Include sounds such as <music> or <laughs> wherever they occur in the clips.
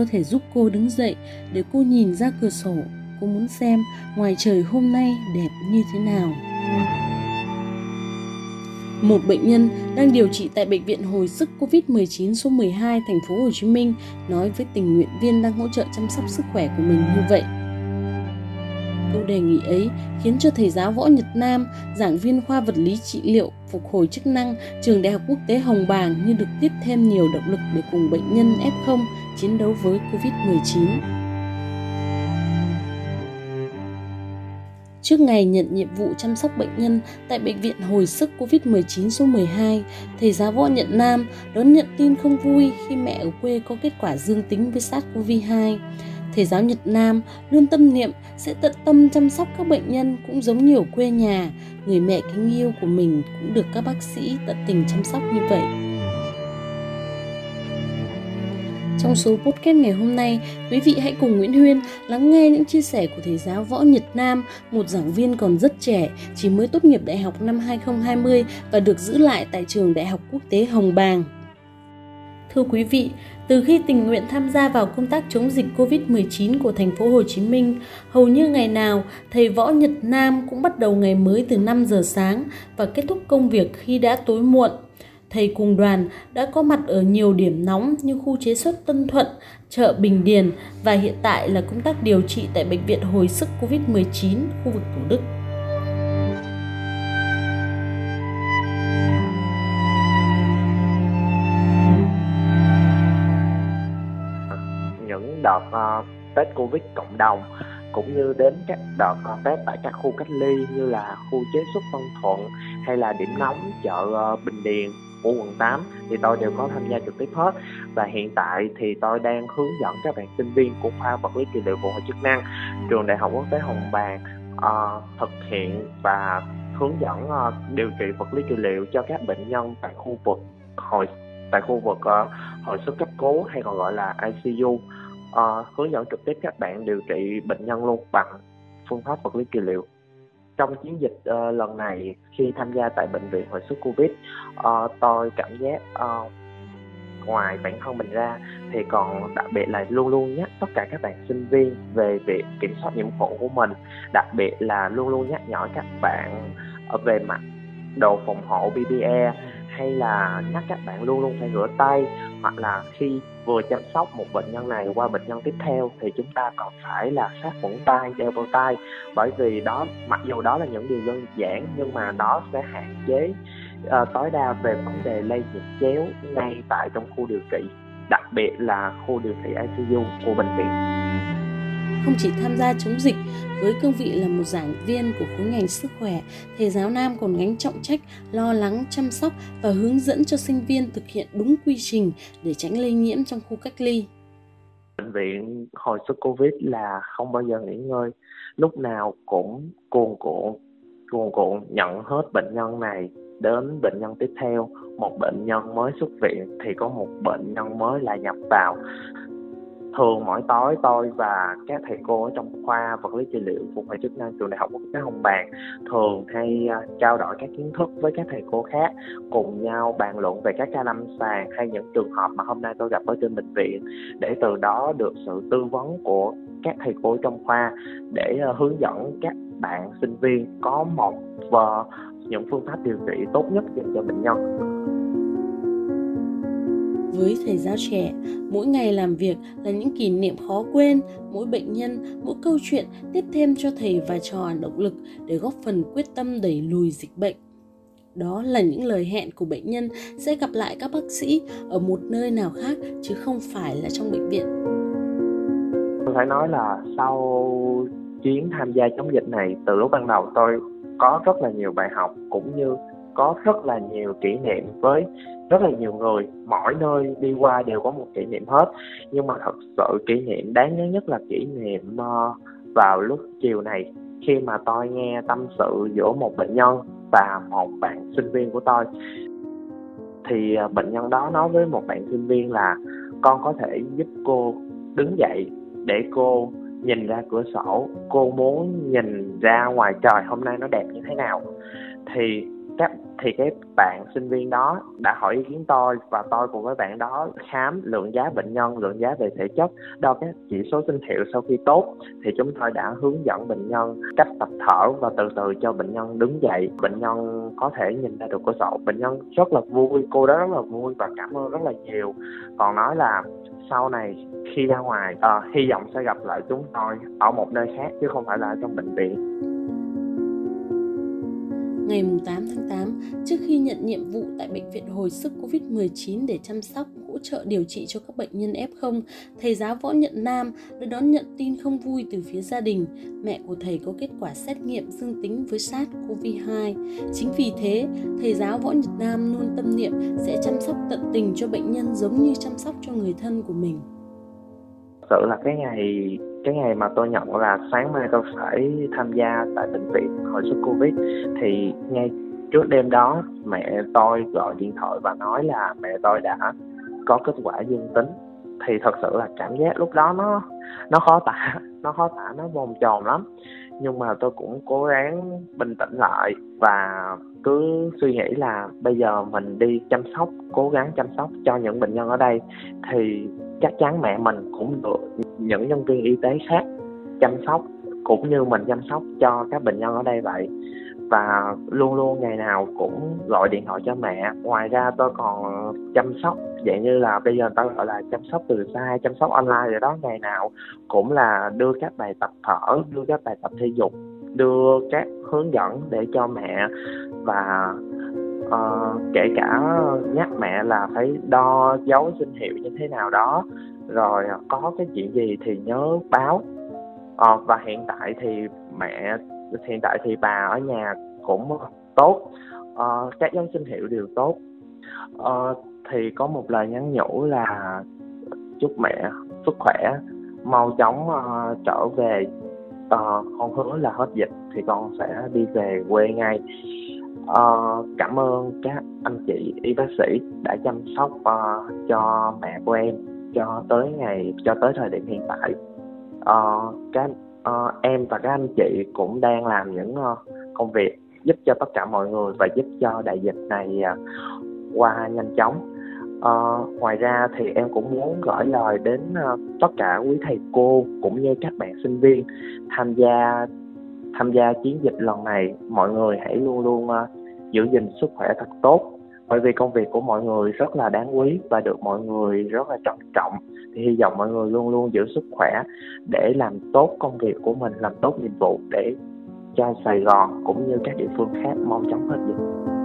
có thể giúp cô đứng dậy để cô nhìn ra cửa sổ. Cô muốn xem ngoài trời hôm nay đẹp như thế nào. Một bệnh nhân đang điều trị tại bệnh viện hồi sức COVID-19 số 12 thành phố Hồ Chí Minh, nói với tình nguyện viên đang hỗ trợ chăm sóc sức khỏe của mình như vậy. Đề nghị ấy khiến cho thầy giáo Võ Nhật Nam, giảng viên khoa vật lý trị liệu phục hồi chức năng trường Đại học Quốc tế Hồng Bàng như được tiếp thêm nhiều động lực để cùng bệnh nhân F0 chiến đấu với COVID-19. Trước ngày nhận nhiệm vụ chăm sóc bệnh nhân tại Bệnh viện Hồi sức COVID-19 số 12, thầy giáo Võ Nhật Nam đón nhận tin không vui khi mẹ ở quê có kết quả dương tính với SARS-CoV-2. Thầy giáo Nhật Nam luôn tâm niệm sẽ tận tâm chăm sóc các bệnh nhân cũng giống như ở quê nhà, người mẹ kính yêu của mình cũng được các bác sĩ tận tình chăm sóc như vậy. Trong số podcast ngày hôm nay, quý vị hãy cùng Nguyễn Huyên lắng nghe những chia sẻ của thầy giáo Võ Nhật Nam, một giảng viên còn rất trẻ, chỉ mới tốt nghiệp đại học năm 2020 và được giữ lại tại trường Đại học Quốc tế Hồng Bàng. Thưa quý vị, từ khi tình nguyện tham gia vào công tác chống dịch Covid-19 của thành phố Hồ Chí Minh, hầu như ngày nào thầy Võ Nhật Nam cũng bắt đầu ngày mới từ 5 giờ sáng và kết thúc công việc khi đã tối muộn. Thầy cùng đoàn đã có mặt ở nhiều điểm nóng như khu chế xuất Tân Thuận, chợ Bình Điền và hiện tại là công tác điều trị tại Bệnh viện Hồi sức COVID-19 khu vực Thủ Đức. Uh, Tết Covid cộng đồng cũng như đến các đợt uh, Tết tại các khu cách ly như là khu chế xuất Tân Thuận hay là điểm nóng chợ ờ, Bình Điền của quận 8 thì tôi đều có tham gia trực tiếp hết. Và hiện tại thì tôi đang hướng dẫn các bạn sinh viên của khoa vật lý trị liệu phục hồi chức năng trường đại học quốc tế Hồng Bàng uh, thực hiện và hướng dẫn uh, điều trị vật lý trị liệu cho các bệnh nhân tại khu vực hồi tại khu vực uh, hồi sức cấp cứu hay còn gọi là ICU uh, hướng dẫn trực tiếp các bạn điều trị bệnh nhân luôn bằng phương pháp vật lý trị liệu. Trong chiến dịch uh, lần này khi tham gia tại bệnh viện hồi sức covid uh, tôi cảm giác uh, ngoài bản thân mình ra thì còn đặc biệt là luôn luôn nhắc tất cả các bạn sinh viên về việc kiểm soát nhiễm khuẩn của mình đặc biệt là luôn luôn nhắc nhở các bạn về mặt đồ phòng hộ ppe hay là nhắc các bạn luôn luôn phải rửa tay hoặc là khi vừa chăm sóc một bệnh nhân này qua bệnh nhân tiếp theo thì chúng ta còn phải là sát khuẩn tay đeo bao tay. Bởi vì đó mặc dù đó là những điều đơn giản nhưng mà nó sẽ hạn chế uh, tối đa về vấn đề lây nhiễm chéo ngay tại trong khu điều trị đặc biệt là khu điều trị ICU của bệnh viện không chỉ tham gia chống dịch với cương vị là một giảng viên của khối ngành sức khỏe, thầy giáo Nam còn gánh trọng trách lo lắng, chăm sóc và hướng dẫn cho sinh viên thực hiện đúng quy trình để tránh lây nhiễm trong khu cách ly. Bệnh viện hồi sức Covid là không bao giờ nghỉ ngơi, lúc nào cũng cuồn cuộn, cuồn cuộn nhận hết bệnh nhân này đến bệnh nhân tiếp theo. Một bệnh nhân mới xuất viện thì có một bệnh nhân mới lại nhập vào thường mỗi tối tôi và các thầy cô ở trong khoa vật lý trị liệu phục hồi chức năng trường đại học quốc tế hồng bàng thường hay à, trao đổi các kiến thức với các thầy cô khác, cùng nhau bàn luận về các ca lâm sàng hay những trường hợp mà hôm nay tôi gặp ở trên bệnh viện, để từ đó được sự tư vấn của các thầy cô trong khoa để à, hướng dẫn các bạn sinh viên có một và những phương pháp điều trị tốt nhất dành cho bệnh nhân với thầy giáo trẻ, mỗi ngày làm việc là những kỷ niệm khó quên, mỗi bệnh nhân, mỗi câu chuyện tiếp thêm cho thầy và trò động lực để góp phần quyết tâm đẩy lùi dịch bệnh. Đó là những lời hẹn của bệnh nhân sẽ gặp lại các bác sĩ ở một nơi nào khác chứ không phải là trong bệnh viện. Tôi phải nói là sau chuyến tham gia chống dịch này từ lúc ban đầu tôi có rất là nhiều bài học cũng như có rất là nhiều kỷ niệm với rất là nhiều người. Mỗi nơi đi qua đều có một kỷ niệm hết. Nhưng mà thật sự kỷ niệm đáng nhớ nhất là kỷ niệm uh, vào lúc chiều này khi mà tôi nghe tâm sự giữa một bệnh nhân và một bạn sinh viên của tôi. Thì uh, bệnh nhân đó nói với một bạn sinh viên là con có thể giúp cô đứng dậy để cô nhìn ra cửa sổ. Cô muốn nhìn ra ngoài trời hôm nay nó đẹp như thế nào. Thì các thì cái bạn sinh viên đó đã hỏi ý kiến tôi và tôi cùng với bạn đó khám lượng giá bệnh nhân lượng giá về thể chất đo các chỉ số sinh hiệu sau khi tốt. Thì chúng tôi đã hướng dẫn bệnh nhân cách tập thở và từ từ cho bệnh nhân đứng dậy. Bệnh nhân có thể nhìn ra được cửa sổ. Bệnh nhân rất là vui cô đó rất là vui và cảm ơn rất là nhiều. Còn nói là sau này khi ra ngoài uh, hy vọng sẽ gặp lại chúng tôi ở một nơi khác chứ không phải là trong bệnh viện ngày 8 tháng 8, trước khi nhận nhiệm vụ tại Bệnh viện Hồi sức COVID-19 để chăm sóc, hỗ trợ điều trị cho các bệnh nhân F0, thầy giáo Võ Nhận Nam đã đón nhận tin không vui từ phía gia đình. Mẹ của thầy có kết quả xét nghiệm dương tính với SARS-CoV-2. Chính vì thế, thầy giáo Võ Nhật Nam luôn tâm niệm sẽ chăm sóc tận tình cho bệnh nhân giống như chăm sóc cho người thân của mình. Sự là cái ngày cái ngày mà tôi nhận là sáng mai tôi phải tham gia tại bệnh viện hồi sức covid. Thì ngay trước đêm đó, mẹ tôi gọi điện thoại và nói là mẹ tôi đã có kết quả dương tính. Thì thật sự là cảm giác lúc đó nó nó khó tả, <laughs> nó khó tả, nó bồn chồn lắm. Nhưng mà tôi cũng cố gắng bình tĩnh lại và cứ suy nghĩ là bây giờ mình đi chăm sóc, cố gắng chăm sóc cho những bệnh nhân ở đây thì chắc chắn mẹ mình cũng được những nhân viên y tế khác chăm sóc cũng như mình chăm sóc cho các bệnh nhân ở đây vậy. Và luôn luôn ngày nào cũng gọi điện thoại cho mẹ. Ngoài ra tôi còn chăm sóc, dạng như là bây giờ tôi gọi là chăm sóc từ xa, chăm sóc online rồi đó. Ngày nào cũng là đưa các bài tập thở, đưa các bài tập thể dục, đưa các hướng dẫn để cho mẹ và uh, kể cả nhắc mẹ là phải đo dấu sinh hiệu như thế nào đó. Rồi ờ, có cái chuyện gì thì nhớ báo. Uh, và hiện tại thì mẹ hiện tại thì bà ở nhà cũng tốt. Uh, các dấu sinh hiệu đều tốt. Uh, thì có một lời nhắn nhủ là chúc mẹ sức khỏe mau chóng uh, trở về. Uh, con hứa là hết dịch thì con sẽ đi về quê ngay uh, cảm ơn các anh chị y bác sĩ đã chăm sóc uh, cho mẹ của em cho tới ngày cho tới thời điểm hiện tại. Uh, các uh, em và các anh chị cũng đang làm những uh, công việc giúp cho tất cả mọi người và giúp cho đại dịch này uh, qua nhanh chóng. Uh, ngoài ra thì em cũng muốn gửi lời đến uh, tất cả quý thầy cô cũng như các bạn sinh viên tham gia tham gia chiến dịch lần này mọi người hãy luôn luôn uh, giữ gìn sức khỏe thật tốt. Bởi vì công việc của mọi người rất là đáng quý và được mọi người rất là trân trọng. Thì hy vọng mọi người luôn luôn giữ sức khỏe để làm tốt công việc của mình làm tốt nhiệm vụ để cho Sài Gòn cũng như các địa phương khác mau chóng hết dịch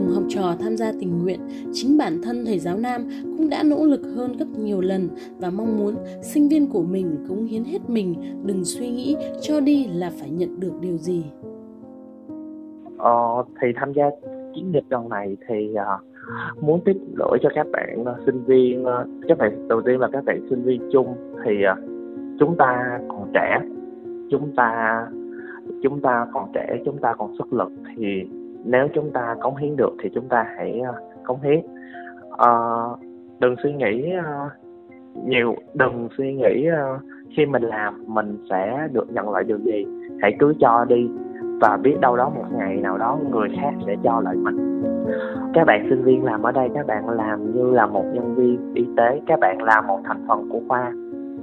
cùng học trò tham gia tình nguyện, chính bản thân thầy giáo Nam cũng đã nỗ lực hơn gấp nhiều lần và mong muốn sinh viên của mình cống hiến hết mình, đừng suy nghĩ cho đi là phải nhận được điều gì. Ờ, thì tham gia chiến dịch lần này thì uh, muốn tiếp lỗi cho các bạn uh, sinh viên uh, các bạn đầu tiên là các bạn sinh viên chung thì uh, chúng ta còn trẻ chúng ta chúng ta còn trẻ chúng ta còn sức lực thì nếu chúng ta cống hiến được thì chúng ta hãy uh, cống hiến. Uh, đừng suy nghĩ uh, nhiều đừng suy nghĩ uh, khi mình làm mình sẽ được nhận lại điều gì. Hãy cứ cho đi và biết đâu đó một ngày nào đó người khác sẽ cho lại mình. Các bạn sinh viên làm ở đây các bạn làm như là một nhân viên y tế các bạn là một thành phần của khoa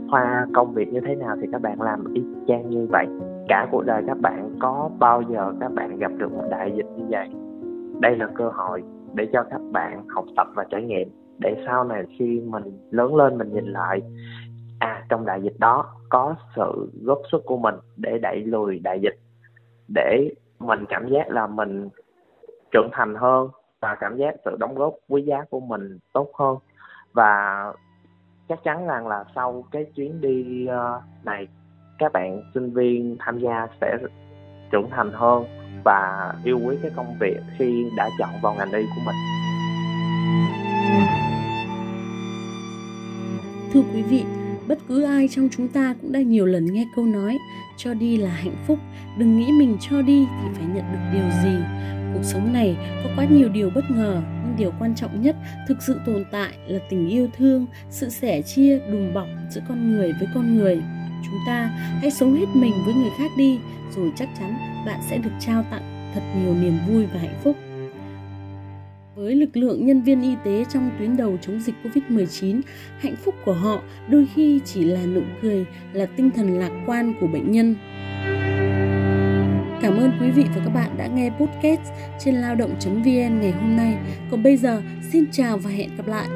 khoa công việc như thế nào thì các bạn làm y chang như vậy? Cả cuộc đời các bạn có bao giờ các bạn gặp được một đại dịch như vậy? Đây là cơ hội để cho các bạn học tập và trải nghiệm để sau này khi mình lớn lên mình nhìn lại à trong đại dịch đó có sự góp sức của mình để đẩy lùi đại dịch, để mình cảm giác là mình trưởng thành hơn và cảm giác sự đóng góp quý giá của mình tốt hơn. Và chắc chắn rằng là sau cái chuyến đi ờ, này các bạn sinh viên tham gia sẽ trưởng thành hơn và yêu quý cái công việc khi đã chọn vào ngành y của mình. Thưa quý vị, bất cứ ai trong chúng ta cũng đã nhiều lần nghe câu nói cho đi là hạnh phúc đừng nghĩ mình cho đi thì phải nhận được điều gì cuộc sống này có quá nhiều điều bất ngờ nhưng điều quan trọng nhất thực sự tồn tại là tình yêu thương sự sẻ chia đùm bọc giữa con người với con người chúng ta hãy sống hết mình với người khác đi rồi chắc chắn bạn sẽ được trao tặng thật nhiều niềm vui và hạnh phúc. Với lực lượng nhân viên y tế trong tuyến đầu chống dịch Covid-19, hạnh phúc của họ đôi khi chỉ là nụ cười, là tinh thần lạc quan của bệnh nhân. Cảm ơn quý vị và các bạn đã nghe podcast trên lao động.vn ngày hôm nay. Còn bây giờ, xin chào và hẹn gặp lại.